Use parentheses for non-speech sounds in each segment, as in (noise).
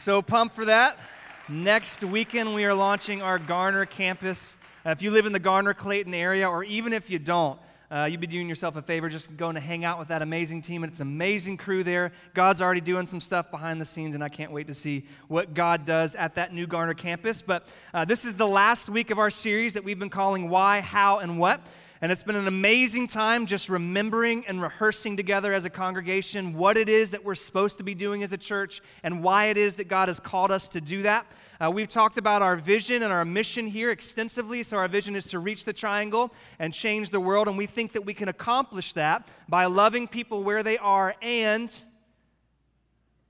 So pumped for that. Next weekend, we are launching our Garner campus. Uh, if you live in the Garner Clayton area, or even if you don't, uh, you'd be doing yourself a favor just going to hang out with that amazing team. And it's an amazing crew there. God's already doing some stuff behind the scenes, and I can't wait to see what God does at that new Garner campus. But uh, this is the last week of our series that we've been calling Why, How, and What. And it's been an amazing time just remembering and rehearsing together as a congregation what it is that we're supposed to be doing as a church and why it is that God has called us to do that. Uh, we've talked about our vision and our mission here extensively. So, our vision is to reach the triangle and change the world. And we think that we can accomplish that by loving people where they are and,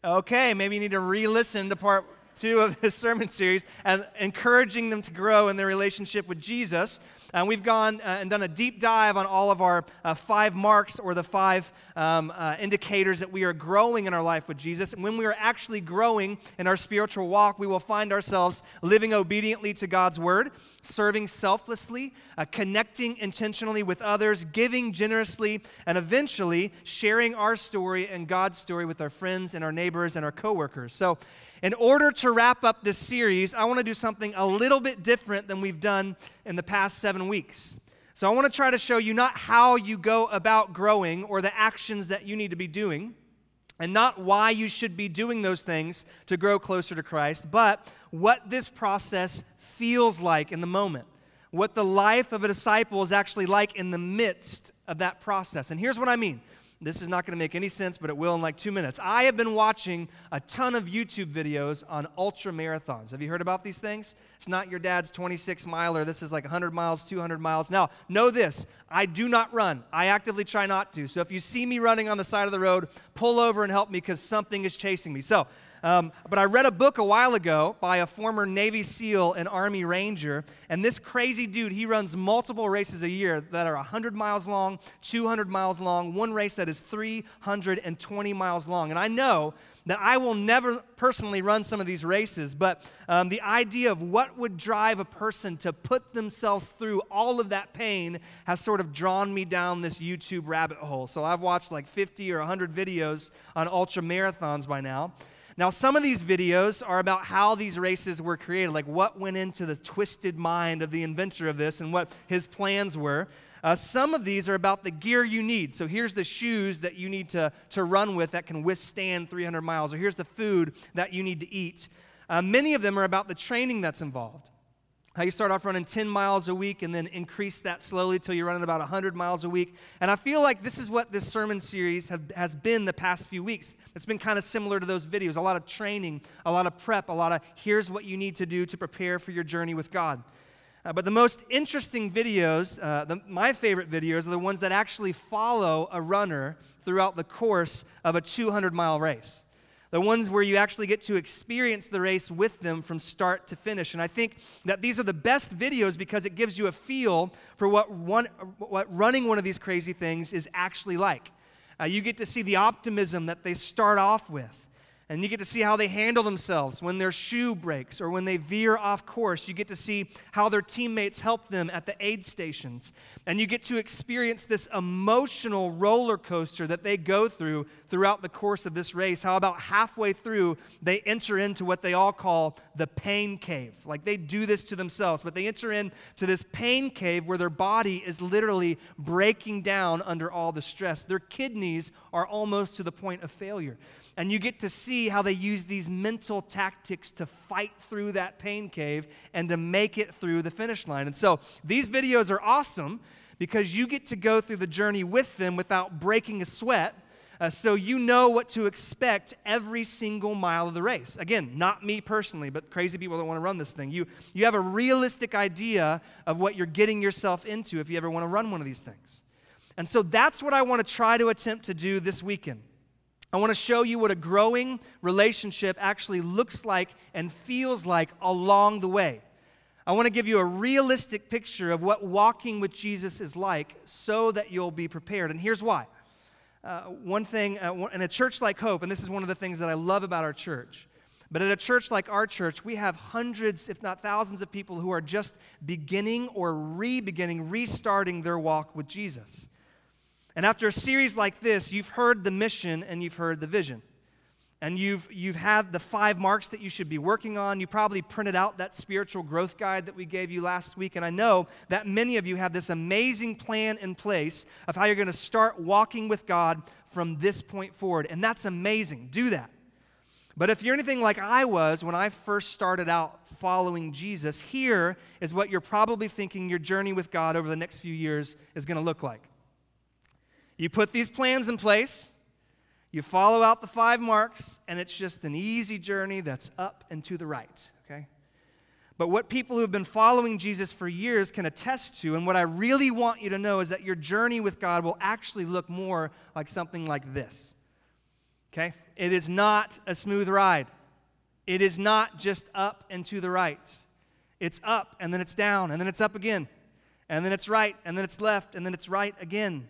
okay, maybe you need to re listen to part two of this sermon series and encouraging them to grow in their relationship with Jesus. And we've gone uh, and done a deep dive on all of our uh, five marks or the five um, uh, indicators that we are growing in our life with Jesus. And when we are actually growing in our spiritual walk, we will find ourselves living obediently to God's word, serving selflessly, connecting intentionally with others, giving generously, and eventually sharing our story and God's story with our friends and our neighbors and our coworkers. So, in order to wrap up this series, I want to do something a little bit different than we've done in the past seven weeks. So, I want to try to show you not how you go about growing or the actions that you need to be doing, and not why you should be doing those things to grow closer to Christ, but what this process feels like in the moment, what the life of a disciple is actually like in the midst of that process. And here's what I mean this is not going to make any sense, but it will in like two minutes. I have been watching a ton of YouTube videos on ultra marathons. Have you heard about these things? It's not your dad's 26 miler. This is like 100 miles, 200 miles. Now, know this I do not run. I actively try not to. So if you see me running on the side of the road, pull over and help me because something is chasing me. So, um, but I read a book a while ago by a former Navy SEAL and Army Ranger, and this crazy dude, he runs multiple races a year that are 100 miles long, 200 miles long, one race that is 320 miles long. And I know that I will never personally run some of these races, but um, the idea of what would drive a person to put themselves through all of that pain has sort of drawn me down this YouTube rabbit hole. So I've watched like 50 or 100 videos on ultra marathons by now. Now, some of these videos are about how these races were created, like what went into the twisted mind of the inventor of this and what his plans were. Uh, some of these are about the gear you need. So here's the shoes that you need to, to run with that can withstand 300 miles, or here's the food that you need to eat. Uh, many of them are about the training that's involved. How you start off running 10 miles a week and then increase that slowly till you're running about 100 miles a week. And I feel like this is what this sermon series have, has been the past few weeks. It's been kind of similar to those videos a lot of training, a lot of prep, a lot of here's what you need to do to prepare for your journey with God. Uh, but the most interesting videos, uh, the, my favorite videos, are the ones that actually follow a runner throughout the course of a 200 mile race the ones where you actually get to experience the race with them from start to finish. And I think that these are the best videos because it gives you a feel for what, one, what running one of these crazy things is actually like. Uh, you get to see the optimism that they start off with. And you get to see how they handle themselves when their shoe breaks or when they veer off course. You get to see how their teammates help them at the aid stations. And you get to experience this emotional roller coaster that they go through throughout the course of this race. How about halfway through, they enter into what they all call the pain cave. Like they do this to themselves, but they enter into this pain cave where their body is literally breaking down under all the stress. Their kidneys are almost to the point of failure. And you get to see how they use these mental tactics to fight through that pain cave and to make it through the finish line. And so these videos are awesome because you get to go through the journey with them without breaking a sweat. Uh, so you know what to expect every single mile of the race. Again, not me personally, but crazy people that want to run this thing. You, you have a realistic idea of what you're getting yourself into if you ever want to run one of these things. And so that's what I want to try to attempt to do this weekend. I want to show you what a growing relationship actually looks like and feels like along the way. I want to give you a realistic picture of what walking with Jesus is like so that you'll be prepared. And here's why. Uh, one thing, uh, in a church like Hope, and this is one of the things that I love about our church, but at a church like our church, we have hundreds, if not thousands, of people who are just beginning or re beginning, restarting their walk with Jesus. And after a series like this, you've heard the mission and you've heard the vision. and you've, you've had the five marks that you should be working on. You probably printed out that spiritual growth guide that we gave you last week. And I know that many of you have this amazing plan in place of how you're going to start walking with God from this point forward. And that's amazing. Do that. But if you're anything like I was when I first started out following Jesus, here is what you're probably thinking your journey with God over the next few years is going to look like. You put these plans in place you follow out the five marks, and it's just an easy journey that's up and to the right, okay? But what people who have been following Jesus for years can attest to, and what I really want you to know, is that your journey with God will actually look more like something like this, okay? It is not a smooth ride, it is not just up and to the right. It's up, and then it's down, and then it's up again, and then it's right, and then it's left, and then it's right again.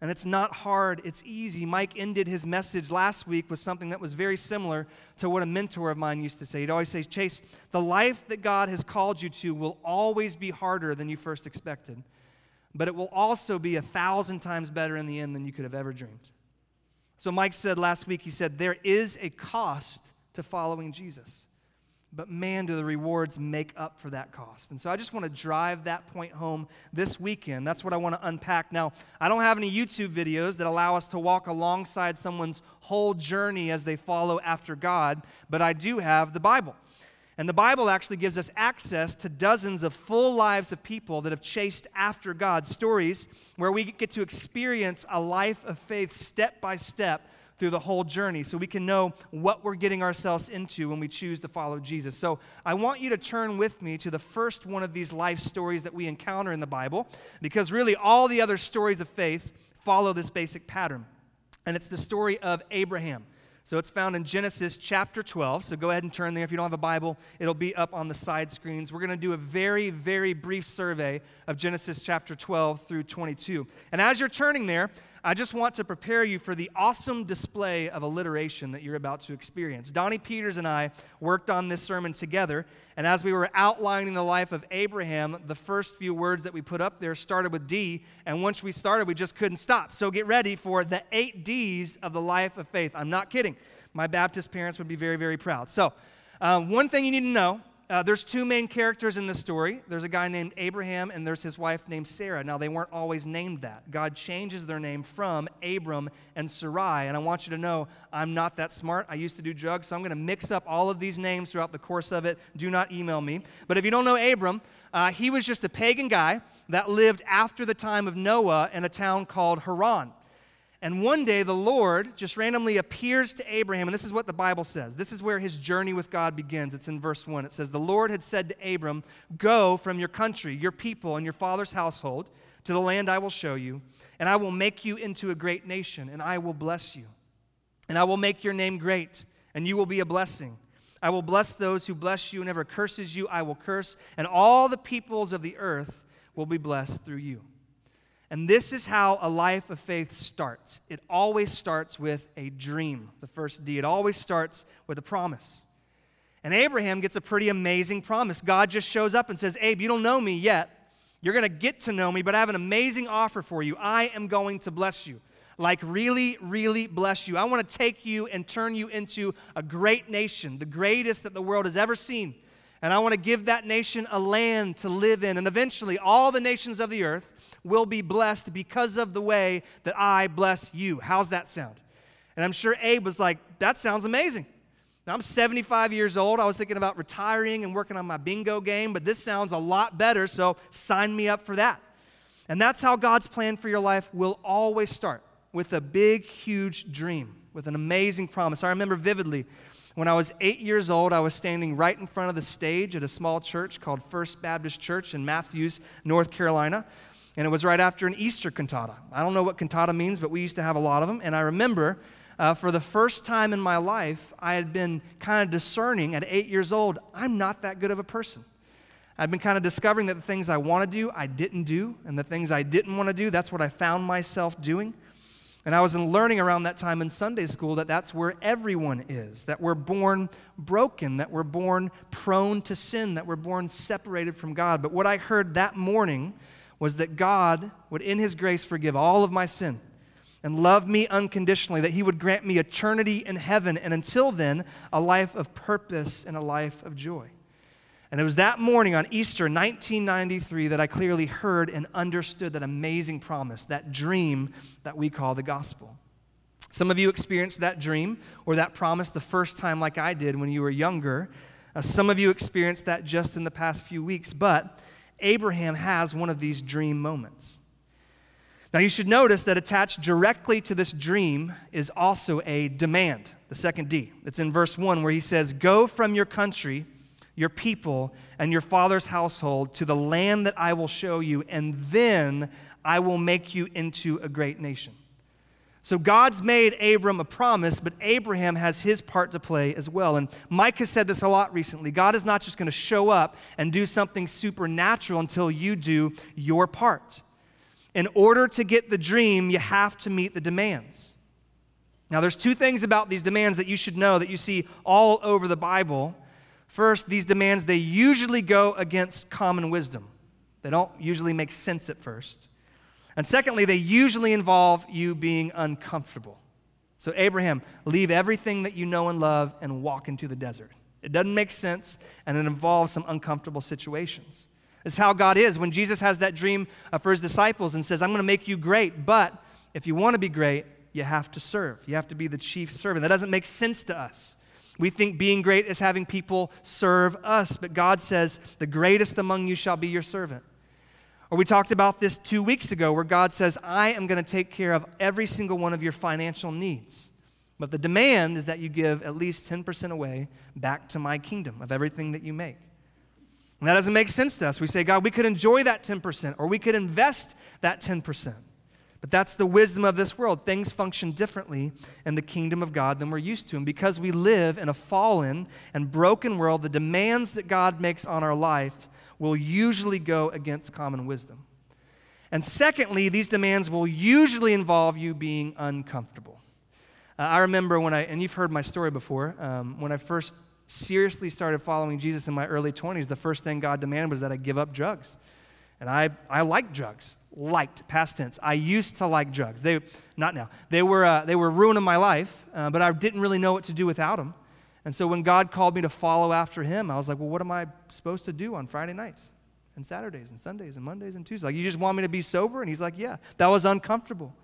And it's not hard, it's easy. Mike ended his message last week with something that was very similar to what a mentor of mine used to say. He'd always say, Chase, the life that God has called you to will always be harder than you first expected, but it will also be a thousand times better in the end than you could have ever dreamed. So, Mike said last week, he said, There is a cost to following Jesus. But man, do the rewards make up for that cost. And so I just want to drive that point home this weekend. That's what I want to unpack. Now, I don't have any YouTube videos that allow us to walk alongside someone's whole journey as they follow after God, but I do have the Bible. And the Bible actually gives us access to dozens of full lives of people that have chased after God, stories where we get to experience a life of faith step by step through the whole journey so we can know what we're getting ourselves into when we choose to follow Jesus. So I want you to turn with me to the first one of these life stories that we encounter in the Bible because really all the other stories of faith follow this basic pattern. And it's the story of Abraham. So it's found in Genesis chapter 12. So go ahead and turn there. If you don't have a Bible, it'll be up on the side screens. We're going to do a very, very brief survey of Genesis chapter 12 through 22. And as you're turning there, I just want to prepare you for the awesome display of alliteration that you're about to experience. Donnie Peters and I worked on this sermon together, and as we were outlining the life of Abraham, the first few words that we put up there started with D, and once we started, we just couldn't stop. So get ready for the eight D's of the life of faith. I'm not kidding. My Baptist parents would be very, very proud. So, uh, one thing you need to know uh, there's two main characters in the story. There's a guy named Abraham, and there's his wife named Sarah. Now, they weren't always named that. God changes their name from Abram and Sarai. And I want you to know I'm not that smart. I used to do drugs, so I'm going to mix up all of these names throughout the course of it. Do not email me. But if you don't know Abram, uh, he was just a pagan guy that lived after the time of Noah in a town called Haran. And one day the Lord just randomly appears to Abraham, and this is what the Bible says. This is where his journey with God begins. It's in verse 1. It says, The Lord had said to Abram, Go from your country, your people, and your father's household to the land I will show you, and I will make you into a great nation, and I will bless you. And I will make your name great, and you will be a blessing. I will bless those who bless you, and whoever curses you, I will curse, and all the peoples of the earth will be blessed through you. And this is how a life of faith starts. It always starts with a dream, the first D. It always starts with a promise. And Abraham gets a pretty amazing promise. God just shows up and says, Abe, you don't know me yet. You're going to get to know me, but I have an amazing offer for you. I am going to bless you. Like, really, really bless you. I want to take you and turn you into a great nation, the greatest that the world has ever seen. And I want to give that nation a land to live in. And eventually, all the nations of the earth will be blessed because of the way that I bless you. How's that sound? And I'm sure Abe was like, That sounds amazing. Now, I'm 75 years old. I was thinking about retiring and working on my bingo game, but this sounds a lot better, so sign me up for that. And that's how God's plan for your life will always start with a big, huge dream, with an amazing promise. I remember vividly when I was eight years old, I was standing right in front of the stage at a small church called First Baptist Church in Matthews, North Carolina and it was right after an Easter cantata. I don't know what cantata means, but we used to have a lot of them. And I remember uh, for the first time in my life, I had been kind of discerning at eight years old, I'm not that good of a person. I'd been kind of discovering that the things I want to do, I didn't do, and the things I didn't want to do, that's what I found myself doing. And I was learning around that time in Sunday school that that's where everyone is, that we're born broken, that we're born prone to sin, that we're born separated from God. But what I heard that morning was that God would, in His grace, forgive all of my sin. and love me unconditionally, that he would grant me eternity in heaven, and until then, a life of purpose and a life of joy. And it was that morning on Easter 1993 that I clearly heard and understood that amazing promise, that dream that we call the gospel. Some of you experienced that dream or that promise the first time, like I did when you were younger. Uh, some of you experienced that just in the past few weeks, but Abraham has one of these dream moments. Now, you should notice that attached directly to this dream is also a demand, the second D. It's in verse 1 where he says, Go from your country, your people, and your father's household to the land that I will show you, and then I will make you into a great nation. So God's made Abram a promise, but Abraham has his part to play as well. And Mike has said this a lot recently. God is not just going to show up and do something supernatural until you do your part. In order to get the dream, you have to meet the demands. Now, there's two things about these demands that you should know that you see all over the Bible. First, these demands, they usually go against common wisdom. They don't usually make sense at first. And secondly, they usually involve you being uncomfortable. So, Abraham, leave everything that you know and love and walk into the desert. It doesn't make sense, and it involves some uncomfortable situations. It's how God is. When Jesus has that dream for his disciples and says, I'm going to make you great, but if you want to be great, you have to serve. You have to be the chief servant. That doesn't make sense to us. We think being great is having people serve us, but God says, The greatest among you shall be your servant. Or we talked about this two weeks ago where God says, I am going to take care of every single one of your financial needs. But the demand is that you give at least 10% away back to my kingdom of everything that you make. And that doesn't make sense to us. We say, God, we could enjoy that 10% or we could invest that 10%. But that's the wisdom of this world. Things function differently in the kingdom of God than we're used to. And because we live in a fallen and broken world, the demands that God makes on our life will usually go against common wisdom. And secondly, these demands will usually involve you being uncomfortable. Uh, I remember when I, and you've heard my story before, um, when I first seriously started following Jesus in my early 20s, the first thing God demanded was that I give up drugs. And I, I liked drugs, liked, past tense. I used to like drugs. They, not now. They were, uh, they were ruining my life, uh, but I didn't really know what to do without them. And so when God called me to follow after him, I was like, well, what am I supposed to do on Friday nights and Saturdays and Sundays and Mondays and Tuesdays? Like, you just want me to be sober? And he's like, yeah. That was uncomfortable.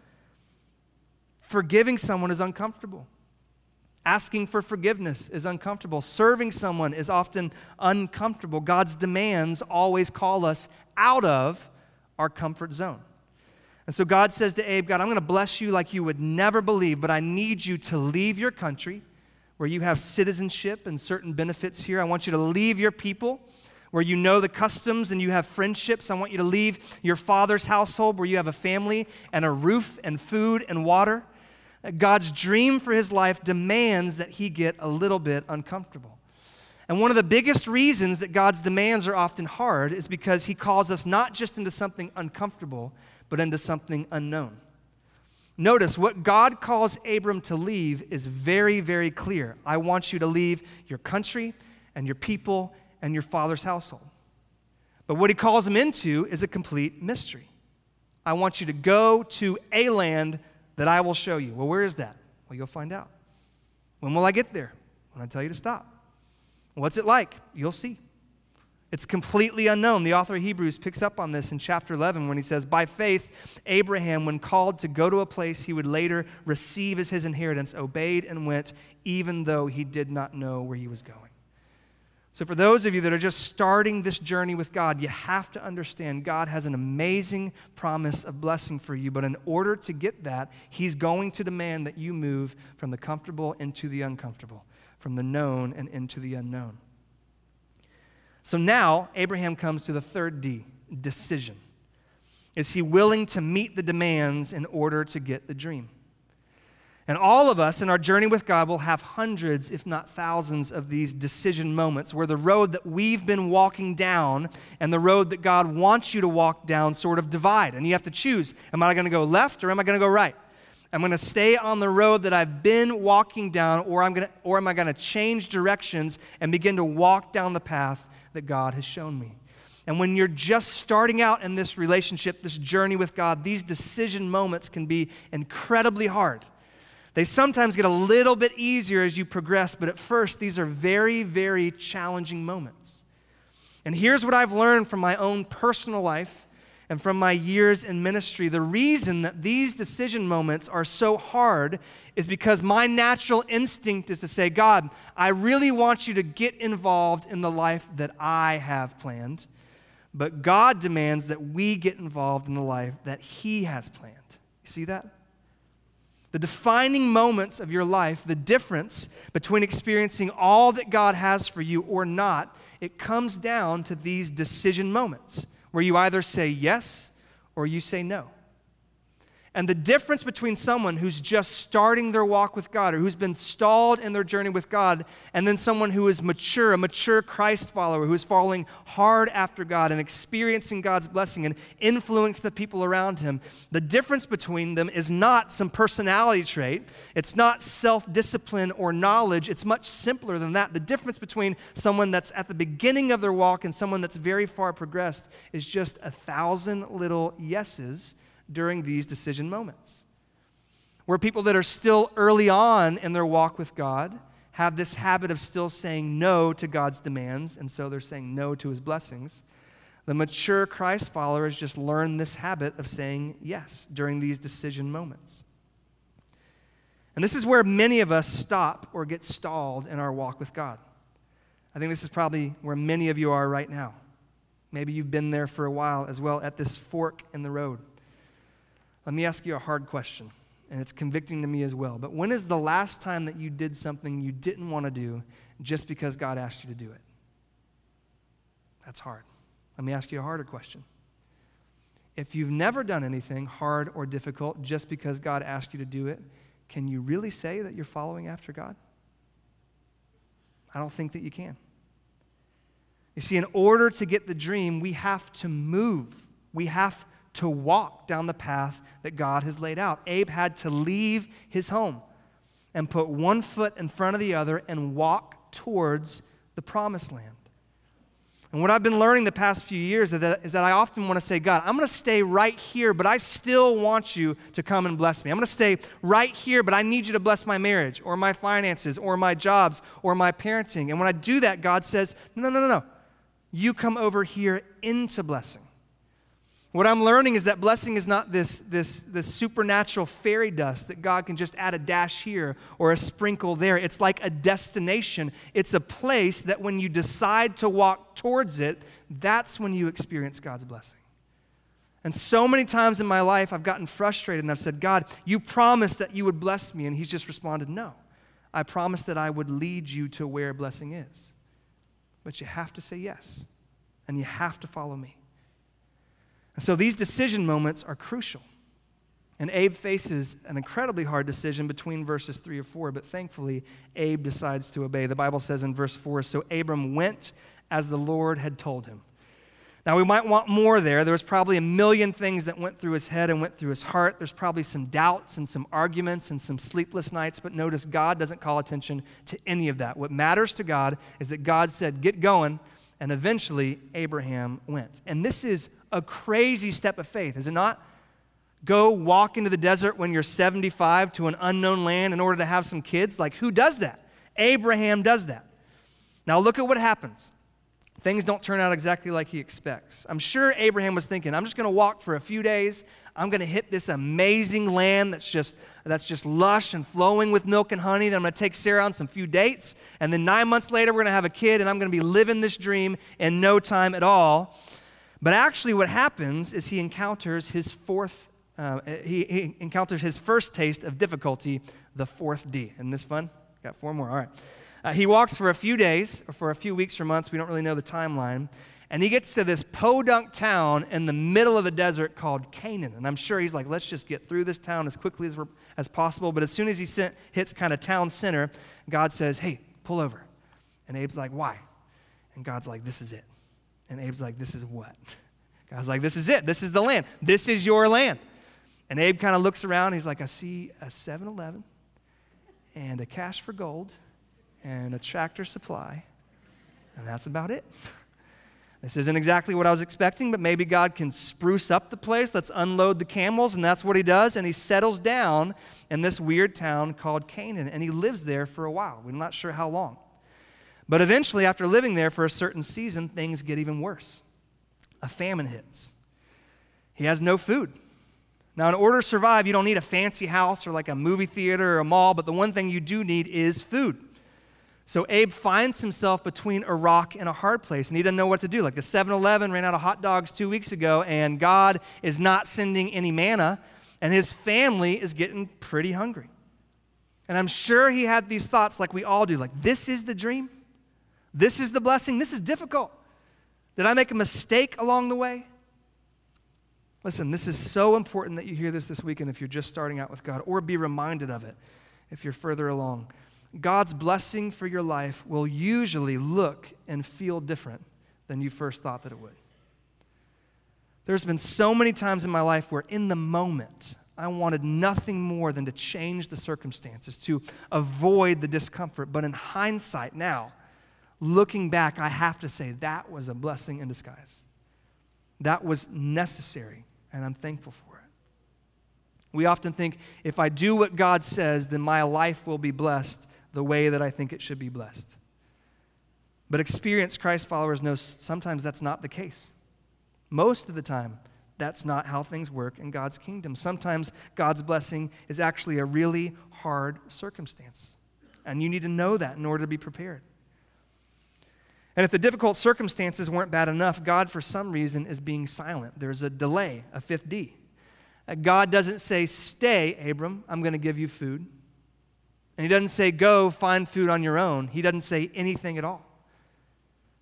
Forgiving someone is uncomfortable. Asking for forgiveness is uncomfortable. Serving someone is often uncomfortable. God's demands always call us out of our comfort zone. And so God says to Abe, God, I'm going to bless you like you would never believe, but I need you to leave your country where you have citizenship and certain benefits here. I want you to leave your people where you know the customs and you have friendships. I want you to leave your father's household where you have a family and a roof and food and water. God's dream for his life demands that he get a little bit uncomfortable. And one of the biggest reasons that God's demands are often hard is because he calls us not just into something uncomfortable, but into something unknown. Notice what God calls Abram to leave is very, very clear. I want you to leave your country and your people and your father's household. But what he calls him into is a complete mystery. I want you to go to a land that I will show you. Well, where is that? Well, you'll find out. When will I get there? When I tell you to stop. What's it like? You'll see. It's completely unknown. The author of Hebrews picks up on this in chapter 11 when he says, By faith, Abraham, when called to go to a place he would later receive as his inheritance, obeyed and went, even though he did not know where he was going. So, for those of you that are just starting this journey with God, you have to understand God has an amazing promise of blessing for you. But in order to get that, He's going to demand that you move from the comfortable into the uncomfortable, from the known and into the unknown. So now Abraham comes to the third D decision. Is he willing to meet the demands in order to get the dream? And all of us in our journey with God will have hundreds, if not thousands, of these decision moments where the road that we've been walking down and the road that God wants you to walk down sort of divide. And you have to choose am I going to go left or am I going to go right? I'm going to stay on the road that I've been walking down, or, I'm going to, or am I going to change directions and begin to walk down the path that God has shown me. And when you're just starting out in this relationship, this journey with God, these decision moments can be incredibly hard. They sometimes get a little bit easier as you progress, but at first, these are very, very challenging moments. And here's what I've learned from my own personal life and from my years in ministry. The reason that these decision moments are so hard is because my natural instinct is to say, God, I really want you to get involved in the life that I have planned. But God demands that we get involved in the life that He has planned. You see that? The defining moments of your life, the difference between experiencing all that God has for you or not, it comes down to these decision moments where you either say yes or you say no. And the difference between someone who's just starting their walk with God or who's been stalled in their journey with God and then someone who is mature, a mature Christ follower who is following hard after God and experiencing God's blessing and influence the people around him, the difference between them is not some personality trait. It's not self discipline or knowledge. It's much simpler than that. The difference between someone that's at the beginning of their walk and someone that's very far progressed is just a thousand little yeses during these decision moments. Where people that are still early on in their walk with God have this habit of still saying no to God's demands, and so they're saying no to his blessings. The mature Christ followers just learn this habit of saying yes during these decision moments. And this is where many of us stop or get stalled in our walk with God. I think this is probably where many of you are right now. Maybe you've been there for a while as well at this fork in the road. Let me ask you a hard question, and it's convicting to me as well. But when is the last time that you did something you didn't want to do just because God asked you to do it? That's hard. Let me ask you a harder question. If you've never done anything hard or difficult just because God asked you to do it, can you really say that you're following after God? I don't think that you can. You see, in order to get the dream, we have to move. We have to walk down the path that God has laid out. Abe had to leave his home and put one foot in front of the other and walk towards the promised land. And what I've been learning the past few years is that, is that I often want to say, God, I'm going to stay right here, but I still want you to come and bless me. I'm going to stay right here, but I need you to bless my marriage or my finances or my jobs or my parenting. And when I do that, God says, no, no, no, no. You come over here into blessing. What I'm learning is that blessing is not this, this, this supernatural fairy dust that God can just add a dash here or a sprinkle there. It's like a destination. It's a place that when you decide to walk towards it, that's when you experience God's blessing. And so many times in my life, I've gotten frustrated and I've said, God, you promised that you would bless me. And He's just responded, No. I promised that I would lead you to where blessing is. But you have to say yes, and you have to follow me. And so these decision moments are crucial. And Abe faces an incredibly hard decision between verses 3 or 4, but thankfully, Abe decides to obey. The Bible says in verse 4 So Abram went as the Lord had told him. Now, we might want more there. There was probably a million things that went through his head and went through his heart. There's probably some doubts and some arguments and some sleepless nights, but notice God doesn't call attention to any of that. What matters to God is that God said, Get going, and eventually Abraham went. And this is a crazy step of faith, is it not? Go walk into the desert when you're 75 to an unknown land in order to have some kids? Like, who does that? Abraham does that. Now, look at what happens. Things don't turn out exactly like he expects. I'm sure Abraham was thinking, I'm just going to walk for a few days. I'm going to hit this amazing land that's just, that's just lush and flowing with milk and honey. Then I'm going to take Sarah on some few dates. And then nine months later, we're going to have a kid, and I'm going to be living this dream in no time at all. But actually, what happens is he encounters his fourth, uh, he, he, encounters his first taste of difficulty, the fourth D. Isn't this fun? Got four more. All right. Uh, he walks for a few days, or for a few weeks or months. We don't really know the timeline. And he gets to this podunk town in the middle of the desert called Canaan. And I'm sure he's like, let's just get through this town as quickly as, as possible. But as soon as he sent, hits kind of town center, God says, hey, pull over. And Abe's like, why? And God's like, this is it. And Abe's like, This is what? (laughs) God's like, This is it. This is the land. This is your land. And Abe kind of looks around. He's like, I see a 7 Eleven and a cash for gold and a tractor supply. And that's about it. (laughs) This isn't exactly what I was expecting, but maybe God can spruce up the place. Let's unload the camels. And that's what he does. And he settles down in this weird town called Canaan. And he lives there for a while. We're not sure how long. But eventually, after living there for a certain season, things get even worse. A famine hits. He has no food. Now, in order to survive, you don't need a fancy house or like a movie theater or a mall, but the one thing you do need is food. So Abe finds himself between a rock and a hard place, and he doesn't know what to do. Like the 7 Eleven ran out of hot dogs two weeks ago, and God is not sending any manna, and his family is getting pretty hungry. And I'm sure he had these thoughts like we all do like, this is the dream? This is the blessing? This is difficult. Did I make a mistake along the way? Listen, this is so important that you hear this this weekend if you're just starting out with God, or be reminded of it if you're further along. God's blessing for your life will usually look and feel different than you first thought that it would. There's been so many times in my life where, in the moment, I wanted nothing more than to change the circumstances, to avoid the discomfort. But in hindsight, now, looking back, I have to say that was a blessing in disguise. That was necessary, and I'm thankful for it. We often think if I do what God says, then my life will be blessed the way that I think it should be blessed. But experienced Christ followers know sometimes that's not the case. Most of the time, that's not how things work in God's kingdom. Sometimes God's blessing is actually a really hard circumstance. And you need to know that in order to be prepared. And if the difficult circumstances weren't bad enough, God, for some reason, is being silent. There's a delay, a fifth D. Uh, God doesn't say, Stay, Abram, I'm going to give you food. And he doesn't say, go find food on your own. He doesn't say anything at all.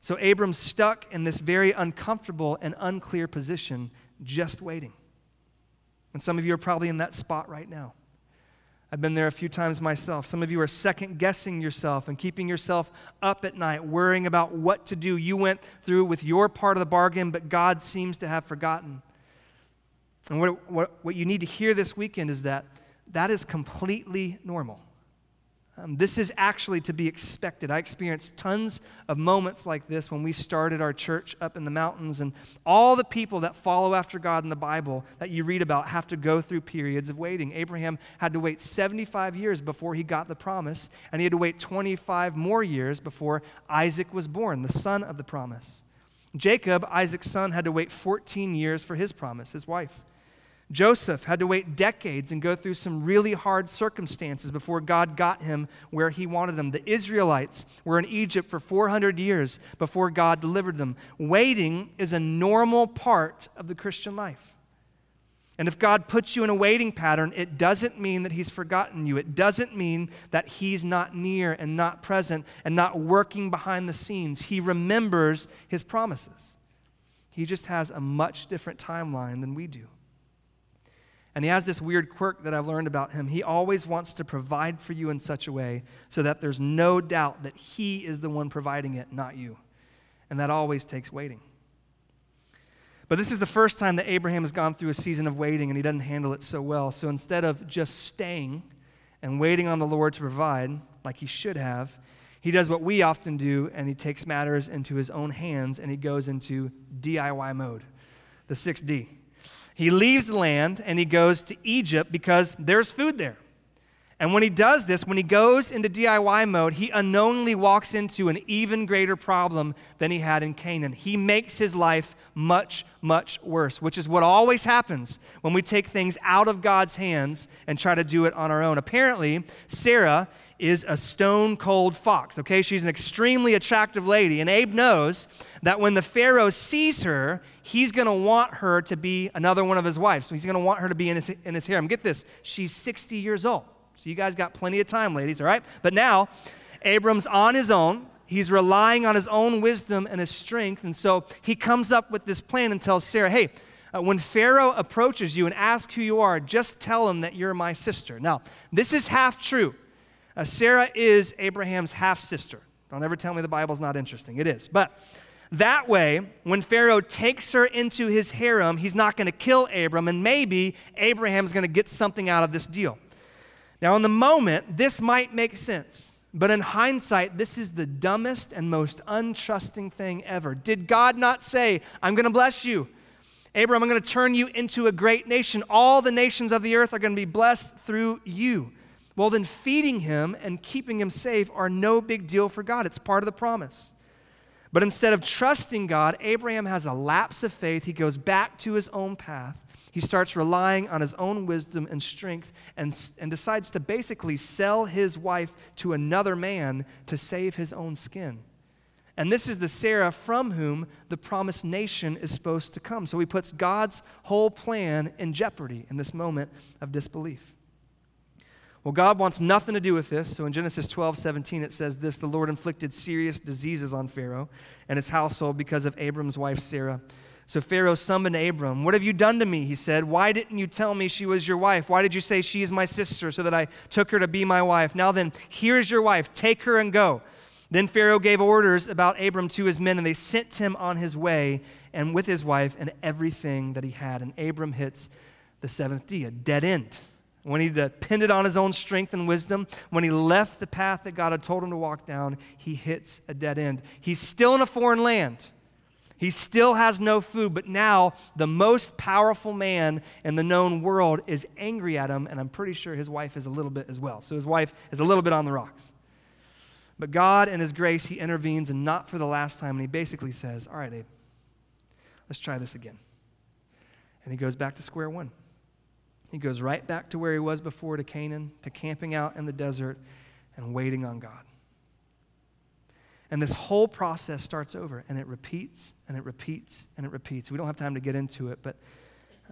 So Abram's stuck in this very uncomfortable and unclear position, just waiting. And some of you are probably in that spot right now. I've been there a few times myself. Some of you are second guessing yourself and keeping yourself up at night, worrying about what to do. You went through with your part of the bargain, but God seems to have forgotten. And what, what, what you need to hear this weekend is that that is completely normal. Um, this is actually to be expected. I experienced tons of moments like this when we started our church up in the mountains, and all the people that follow after God in the Bible that you read about have to go through periods of waiting. Abraham had to wait 75 years before he got the promise, and he had to wait 25 more years before Isaac was born, the son of the promise. Jacob, Isaac's son, had to wait 14 years for his promise, his wife. Joseph had to wait decades and go through some really hard circumstances before God got him where he wanted him. The Israelites were in Egypt for 400 years before God delivered them. Waiting is a normal part of the Christian life. And if God puts you in a waiting pattern, it doesn't mean that He's forgotten you. It doesn't mean that He's not near and not present and not working behind the scenes. He remembers His promises. He just has a much different timeline than we do. And he has this weird quirk that I've learned about him. He always wants to provide for you in such a way so that there's no doubt that he is the one providing it, not you. And that always takes waiting. But this is the first time that Abraham has gone through a season of waiting and he doesn't handle it so well. So instead of just staying and waiting on the Lord to provide like he should have, he does what we often do and he takes matters into his own hands and he goes into DIY mode, the 6D. He leaves the land and he goes to Egypt because there's food there. And when he does this, when he goes into DIY mode, he unknowingly walks into an even greater problem than he had in Canaan. He makes his life much, much worse, which is what always happens when we take things out of God's hands and try to do it on our own. Apparently, Sarah is a stone cold fox, okay? She's an extremely attractive lady. And Abe knows that when the Pharaoh sees her, he's going to want her to be another one of his wives. So he's going to want her to be in his, in his harem. Get this, she's 60 years old. So you guys got plenty of time, ladies, all right? But now, Abram's on his own. He's relying on his own wisdom and his strength. And so he comes up with this plan and tells Sarah, hey, uh, when Pharaoh approaches you and asks who you are, just tell him that you're my sister. Now, this is half true. Uh, Sarah is Abraham's half sister. Don't ever tell me the Bible's not interesting. It is. But that way, when Pharaoh takes her into his harem, he's not going to kill Abram, and maybe Abraham's going to get something out of this deal. Now, in the moment, this might make sense. But in hindsight, this is the dumbest and most untrusting thing ever. Did God not say, I'm going to bless you? Abram, I'm going to turn you into a great nation. All the nations of the earth are going to be blessed through you. Well, then feeding him and keeping him safe are no big deal for God. It's part of the promise. But instead of trusting God, Abraham has a lapse of faith. He goes back to his own path. He starts relying on his own wisdom and strength and, and decides to basically sell his wife to another man to save his own skin. And this is the Sarah from whom the promised nation is supposed to come. So he puts God's whole plan in jeopardy in this moment of disbelief. Well, God wants nothing to do with this. So in Genesis 12, 17, it says this The Lord inflicted serious diseases on Pharaoh and his household because of Abram's wife Sarah. So Pharaoh summoned Abram. What have you done to me? He said. Why didn't you tell me she was your wife? Why did you say she is my sister so that I took her to be my wife? Now then, here's your wife. Take her and go. Then Pharaoh gave orders about Abram to his men, and they sent him on his way and with his wife and everything that he had. And Abram hits the seventh D, a dead end when he depended on his own strength and wisdom, when he left the path that God had told him to walk down, he hits a dead end. He's still in a foreign land. He still has no food, but now the most powerful man in the known world is angry at him, and I'm pretty sure his wife is a little bit as well. So his wife is a little bit on the rocks. But God, in his grace, he intervenes, and not for the last time, and he basically says, All right, Abe, let's try this again. And he goes back to square one. He goes right back to where he was before to Canaan, to camping out in the desert and waiting on God. And this whole process starts over and it repeats and it repeats and it repeats. We don't have time to get into it, but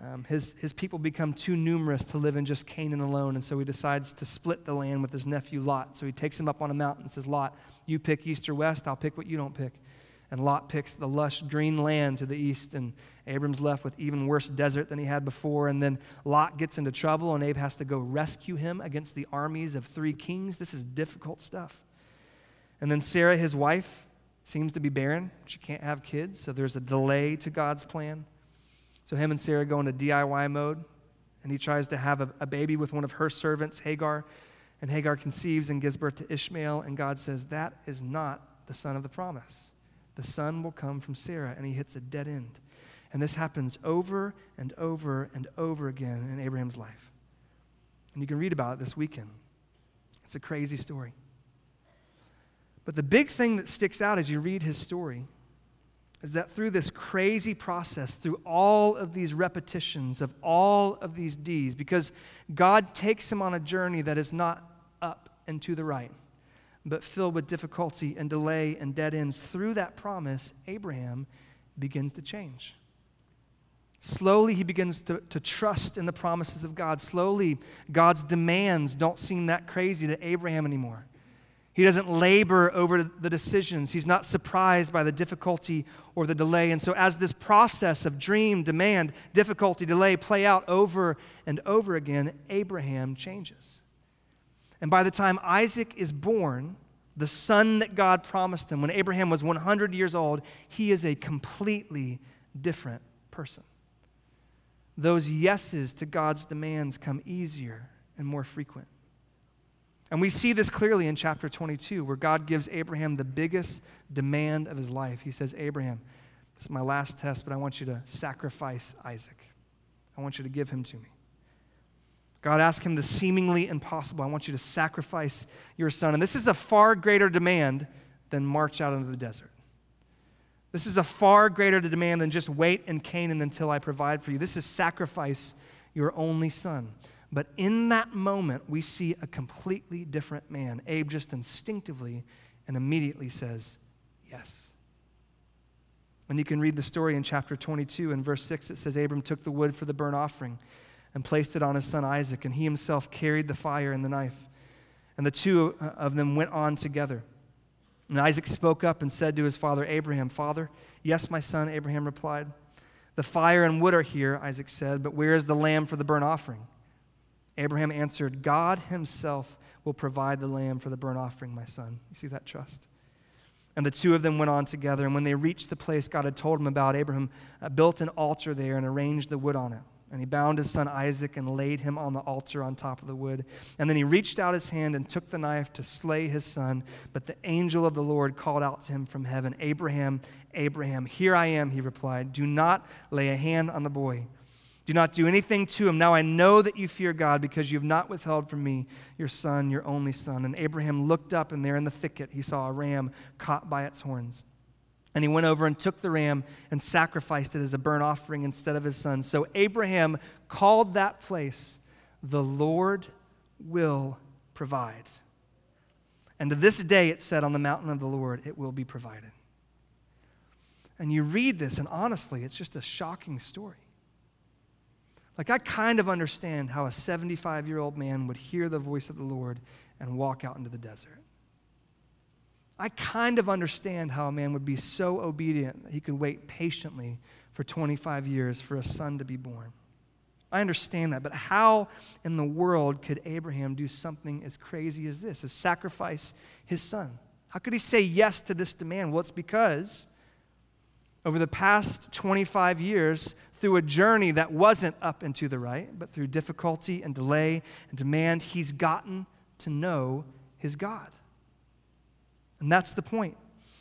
um, his, his people become too numerous to live in just Canaan alone. And so he decides to split the land with his nephew Lot. So he takes him up on a mountain and says, Lot, you pick east or west, I'll pick what you don't pick. And Lot picks the lush green land to the east, and Abram's left with even worse desert than he had before. And then Lot gets into trouble, and Abe has to go rescue him against the armies of three kings. This is difficult stuff. And then Sarah, his wife, seems to be barren. She can't have kids, so there's a delay to God's plan. So him and Sarah go into DIY mode, and he tries to have a, a baby with one of her servants, Hagar. And Hagar conceives and gives birth to Ishmael, and God says, That is not the son of the promise the son will come from Sarah, and he hits a dead end. And this happens over and over and over again in Abraham's life. And you can read about it this weekend. It's a crazy story. But the big thing that sticks out as you read his story is that through this crazy process, through all of these repetitions of all of these D's, because God takes him on a journey that is not up and to the right, but filled with difficulty and delay and dead ends, through that promise, Abraham begins to change. Slowly, he begins to, to trust in the promises of God. Slowly, God's demands don't seem that crazy to Abraham anymore. He doesn't labor over the decisions. He's not surprised by the difficulty or the delay. And so, as this process of dream, demand, difficulty, delay play out over and over again, Abraham changes. And by the time Isaac is born, the son that God promised him, when Abraham was 100 years old, he is a completely different person. Those yeses to God's demands come easier and more frequent. And we see this clearly in chapter 22, where God gives Abraham the biggest demand of his life. He says, Abraham, this is my last test, but I want you to sacrifice Isaac. I want you to give him to me. God asked him the seemingly impossible. I want you to sacrifice your son. And this is a far greater demand than march out into the desert. This is a far greater demand than just wait in Canaan until I provide for you. This is sacrifice your only son. But in that moment, we see a completely different man. Abe just instinctively and immediately says, Yes. And you can read the story in chapter 22 and verse 6. It says, Abram took the wood for the burnt offering and placed it on his son Isaac, and he himself carried the fire and the knife. And the two uh, of them went on together. And Isaac spoke up and said to his father Abraham, Father, yes, my son, Abraham replied. The fire and wood are here, Isaac said, but where is the lamb for the burnt offering? Abraham answered, God himself will provide the lamb for the burnt offering, my son. You see that trust? And the two of them went on together. And when they reached the place God had told him about, Abraham uh, built an altar there and arranged the wood on it. And he bound his son Isaac and laid him on the altar on top of the wood. And then he reached out his hand and took the knife to slay his son. But the angel of the Lord called out to him from heaven Abraham, Abraham, here I am, he replied. Do not lay a hand on the boy. Do not do anything to him. Now I know that you fear God because you have not withheld from me your son, your only son. And Abraham looked up, and there in the thicket he saw a ram caught by its horns. And he went over and took the ram and sacrificed it as a burnt offering instead of his son. So Abraham called that place, The Lord will provide. And to this day it said, On the mountain of the Lord it will be provided. And you read this, and honestly, it's just a shocking story. Like, I kind of understand how a 75 year old man would hear the voice of the Lord and walk out into the desert. I kind of understand how a man would be so obedient that he could wait patiently for 25 years for a son to be born. I understand that, but how in the world could Abraham do something as crazy as this, as sacrifice his son? How could he say yes to this demand? Well, it's because over the past 25 years, through a journey that wasn't up and to the right, but through difficulty and delay and demand, he's gotten to know his God. And that's the point.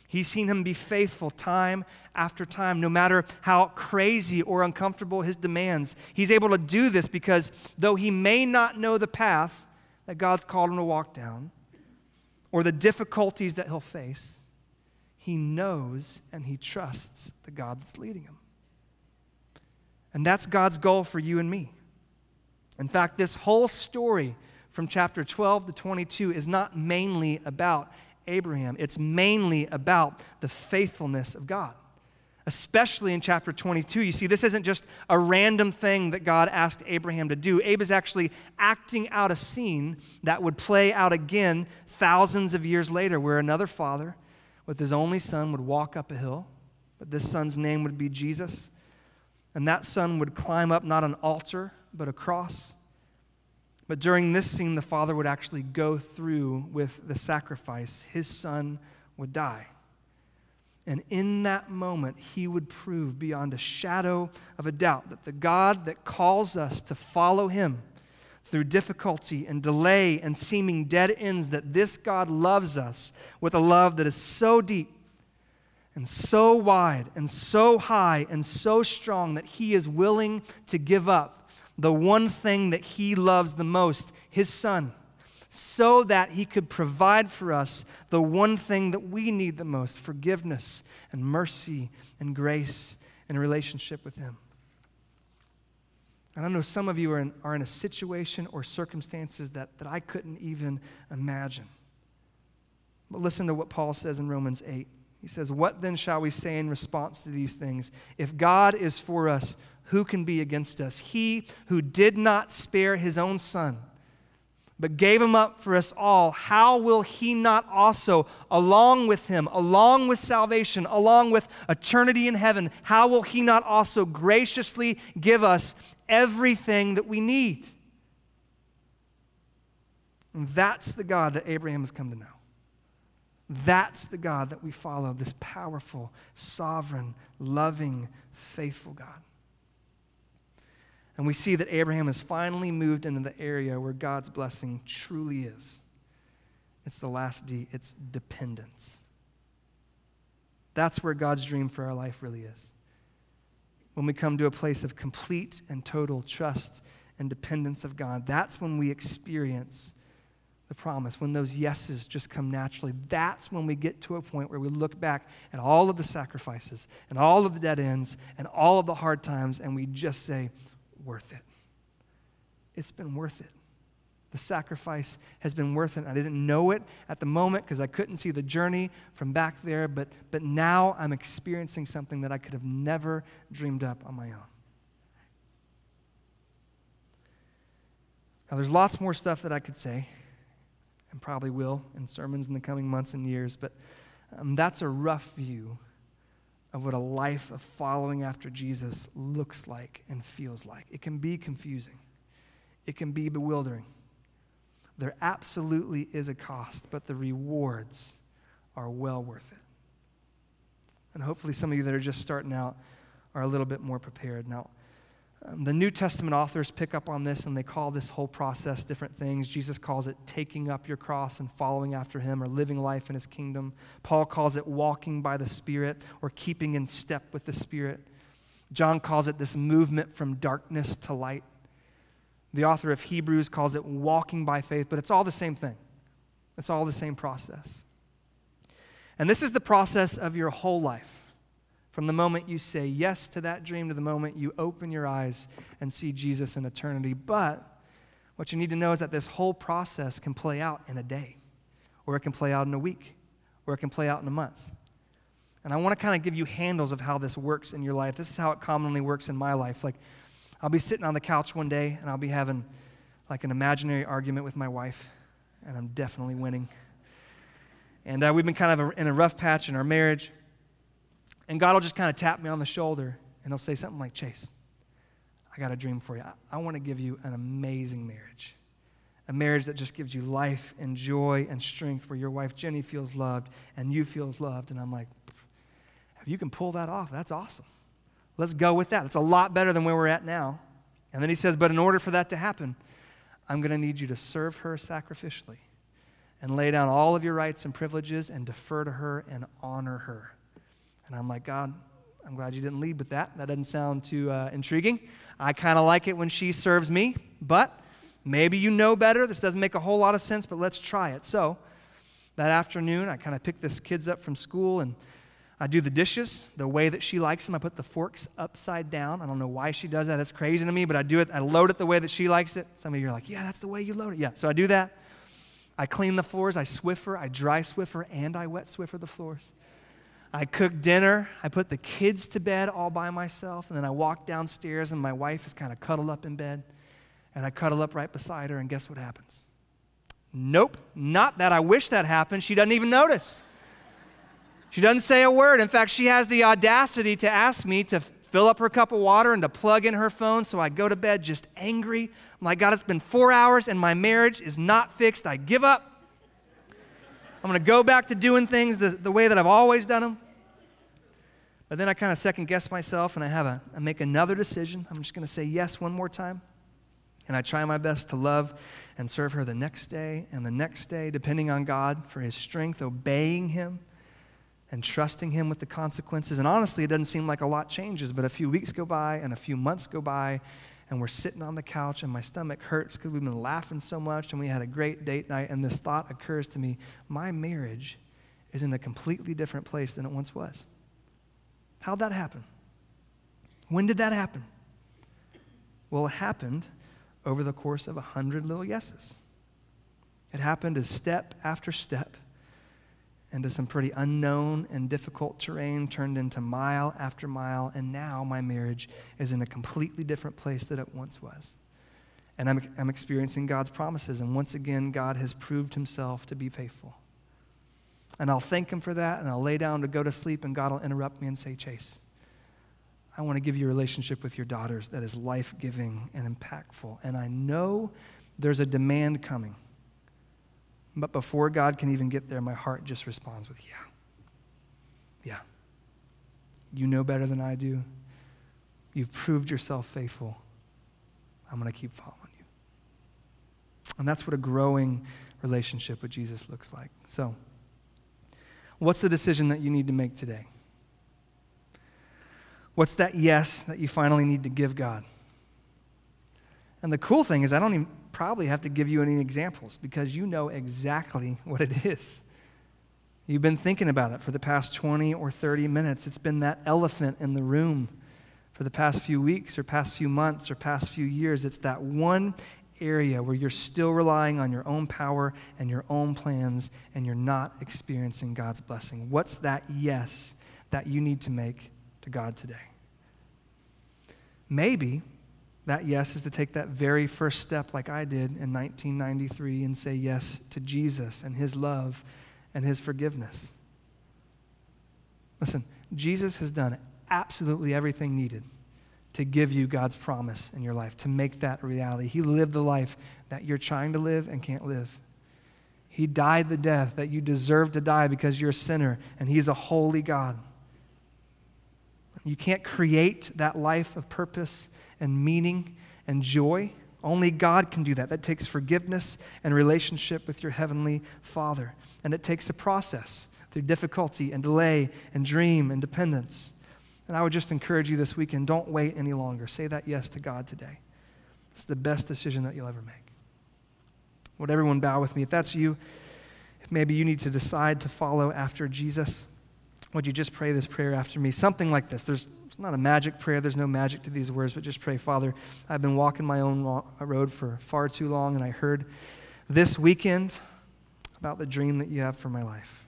He's seen him be faithful time after time, no matter how crazy or uncomfortable his demands. He's able to do this because though he may not know the path that God's called him to walk down or the difficulties that he'll face, he knows and he trusts the God that's leading him. And that's God's goal for you and me. In fact, this whole story from chapter 12 to 22 is not mainly about Abraham. It's mainly about the faithfulness of God. Especially in chapter 22. You see, this isn't just a random thing that God asked Abraham to do. Abe is actually acting out a scene that would play out again thousands of years later, where another father with his only son would walk up a hill, but this son's name would be Jesus. And that son would climb up not an altar, but a cross. But during this scene, the father would actually go through with the sacrifice. His son would die. And in that moment, he would prove beyond a shadow of a doubt that the God that calls us to follow him through difficulty and delay and seeming dead ends, that this God loves us with a love that is so deep and so wide and so high and so strong that he is willing to give up the one thing that he loves the most, his son, so that he could provide for us the one thing that we need the most forgiveness and mercy and grace and relationship with him. And I know some of you are in, are in a situation or circumstances that, that I couldn't even imagine. But listen to what Paul says in Romans 8. He says, What then shall we say in response to these things? If God is for us, who can be against us? He who did not spare his own son, but gave him up for us all, how will he not also, along with him, along with salvation, along with eternity in heaven, how will he not also graciously give us everything that we need? And that's the God that Abraham has come to know. That's the God that we follow, this powerful, sovereign, loving, faithful God. And we see that Abraham has finally moved into the area where God's blessing truly is. It's the last D, it's dependence. That's where God's dream for our life really is. When we come to a place of complete and total trust and dependence of God, that's when we experience the promise, when those yeses just come naturally. That's when we get to a point where we look back at all of the sacrifices and all of the dead ends and all of the hard times and we just say, worth it. It's been worth it. The sacrifice has been worth it. I didn't know it at the moment because I couldn't see the journey from back there, but, but now I'm experiencing something that I could have never dreamed up on my own. Now, there's lots more stuff that I could say, and probably will in sermons in the coming months and years, but um, that's a rough view of what a life of following after Jesus looks like and feels like. It can be confusing, it can be bewildering. There absolutely is a cost, but the rewards are well worth it. And hopefully, some of you that are just starting out are a little bit more prepared. Now, Um, the New Testament authors pick up on this and they call this whole process different things. Jesus calls it taking up your cross and following after him or living life in his kingdom. Paul calls it walking by the Spirit or keeping in step with the Spirit. John calls it this movement from darkness to light. The author of Hebrews calls it walking by faith, but it's all the same thing. It's all the same process. And this is the process of your whole life. From the moment you say yes to that dream to the moment you open your eyes and see Jesus in eternity. But what you need to know is that this whole process can play out in a day, or it can play out in a week, or it can play out in a month. And I want to kind of give you handles of how this works in your life. This is how it commonly works in my life. Like, I'll be sitting on the couch one day and I'll be having like an imaginary argument with my wife, and I'm definitely winning. And uh, we've been kind of in a rough patch in our marriage. And God will just kind of tap me on the shoulder and he'll say something like, Chase, I got a dream for you. I, want to give you an amazing marriage. A marriage that just gives you life and joy and strength, where your wife Jenny feels loved and you feels loved. And I'm like, if you can pull that off, that's awesome. Let's go with that. It's a lot better than where we're at now. And then he says, but in order for that to happen, I'm going to need you to serve her sacrificially and lay down all of your rights and privileges and defer to her and honor her. And I'm like, God, I'm glad you didn't lead with that. That doesn't sound too uh, intriguing. I kind of like it when she serves me, but maybe you know better. This doesn't make a whole lot of sense, but let's try it. So that afternoon, I kind of pick this kids up from school and I do the dishes the way that she likes them. I put the forks upside down. I don't know why she does that. That's crazy to me, but I do it. I load it the way that she likes it. Some of you are like, yeah, that's the way you load it. Yeah, so I do that. I clean the floors. I Swiffer. I dry Swiffer, and I wet Swiffer the floors. I cook dinner. I put the kids to bed all by myself. And then I walk downstairs, and my wife is kind of cuddled up in bed. And I cuddle up right beside her, and guess what happens? Nope, not that I wish that happened. She doesn't even notice. She doesn't say a word. In fact, she has the audacity to ask me to fill up her cup of water and to plug in her phone. So I go to bed just angry. I'm like, God, it's been four hours and my marriage is not fixed. I give up. I'm going to go back to doing things the, the way that I've always done them. But then I kind of second guess myself and I have a, I make another decision. I'm just going to say yes one more time. And I try my best to love and serve her the next day and the next day, depending on God for his strength, obeying him and trusting him with the consequences. And honestly, it doesn't seem like a lot changes, but a few weeks go by and a few months go by, and we're sitting on the couch and my stomach hurts because we've been laughing so much and we had a great date night and this thought occurs to me my marriage is in a completely different place than it once was. How'd that happen? When did that happen? Well it happened over the course of a hundred little yeses. It happened as step after step into some pretty unknown and difficult terrain, turned into mile after mile, and now my marriage is in a completely different place than it once was. And I'm, I'm experiencing God's promises, and once again, God has proved himself to be faithful. And I'll thank him for that, and I'll lay down to go to sleep, and God will interrupt me and say, Chase, I want to give you a relationship with your daughters that is life giving and impactful. And I know there's a demand coming. But before God can even get there, my heart just responds with, yeah. Yeah. You know better than I do. You've proved yourself faithful. I'm going to keep following you. And that's what a growing relationship with Jesus looks like. So, what's the decision that you need to make today? What's that yes that you finally need to give God? And the cool thing is, I don't even probably have to give you any examples because you know exactly (laughs) what it is. You've been thinking about it for the past 20 or 30 minutes. It's been that elephant in the room for the past few weeks or past few months or past few years. It's that one area where you're still relying on your own power and your own plans and you're not experiencing God's blessing. What's that yes that you need to make to God today? Maybe that yes is to take that very first step, like I did in 1993, and say yes to Jesus and his love and his forgiveness. Listen, Jesus has done absolutely everything needed to give you God's promise in your life, to make that reality. He lived the life that you're trying to live and can't live. He died the death that you deserve to die because you're a sinner, and He's a holy God. You can't create that life of purpose and meaning and joy. Only God can do that. That takes forgiveness and relationship with your heavenly Father. And it takes a process through difficulty and delay and dream and dependence. And I would just encourage you this weekend don't wait any longer. Say that yes to God today. It's the best decision that you'll ever make. Would everyone bow with me? If that's you, if maybe you need to decide to follow after Jesus, would you just pray this prayer after me? Something like this. There's it's not a magic prayer, there's no magic to these words, but just pray, Father, I've been walking my own road for far too long, and I heard this weekend about the dream that you have for my life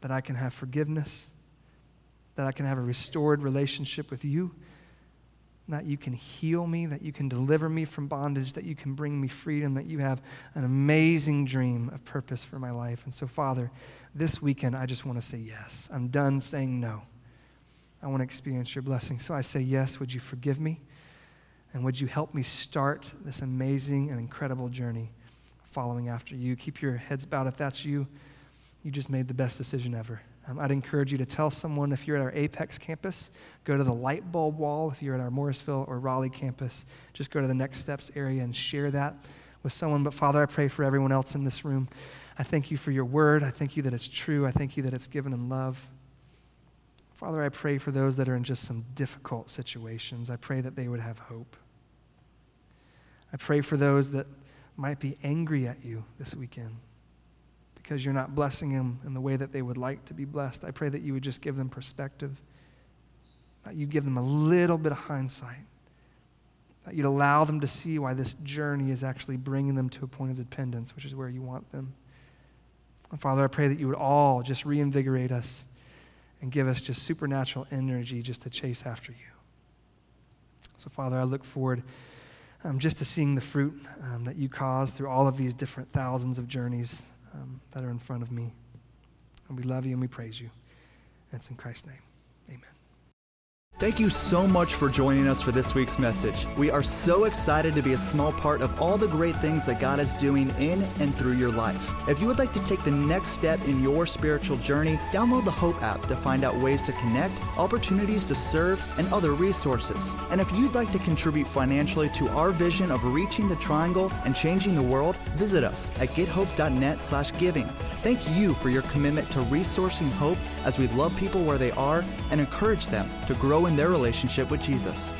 that I can have forgiveness, that I can have a restored relationship with you, that you can heal me, that you can deliver me from bondage, that you can bring me freedom, that you have an amazing dream of purpose for my life. And so, Father, this weekend, I just want to say yes. I'm done saying no. I want to experience your blessing. So I say yes. Would you forgive me? And would you help me start this amazing and incredible journey following after you? Keep your heads bowed if that's you. You just made the best decision ever. Um, I'd encourage you to tell someone if you're at our Apex campus, go to the light bulb wall. If you're at our Morrisville or Raleigh campus, just go to the next steps area and share that with someone. But Father, I pray for everyone else in this room. I thank you for your word. I thank you that it's true. I thank you that it's given in love. Father, I pray for those that are in just some difficult situations. I pray that they would have hope. I pray for those that might be angry at you this weekend because you're not blessing them in the way that they would like to be blessed. I pray that you would just give them perspective, that you give them a little bit of hindsight, that you'd allow them to see why this journey is actually bringing them to a point of dependence, which is where you want them. And Father, I pray that you would all just reinvigorate us and give us just supernatural energy just to chase after you. So, Father, I look forward um, just to seeing the fruit um, that you cause through all of these different thousands of journeys um, that are in front of me. And we love you and we praise you. And it's in Christ's name. Thank you so much for joining us for this week's message. We are so excited to be a small part of all the great things that God is doing in and through your life. If you would like to take the next step in your spiritual journey, download the Hope app to find out ways to connect, opportunities to serve, and other resources. And if you'd like to contribute financially to our vision of reaching the triangle and changing the world, visit us at gethope.net/giving. Thank you for your commitment to resourcing hope as we love people where they are and encourage them to grow in their relationship with Jesus.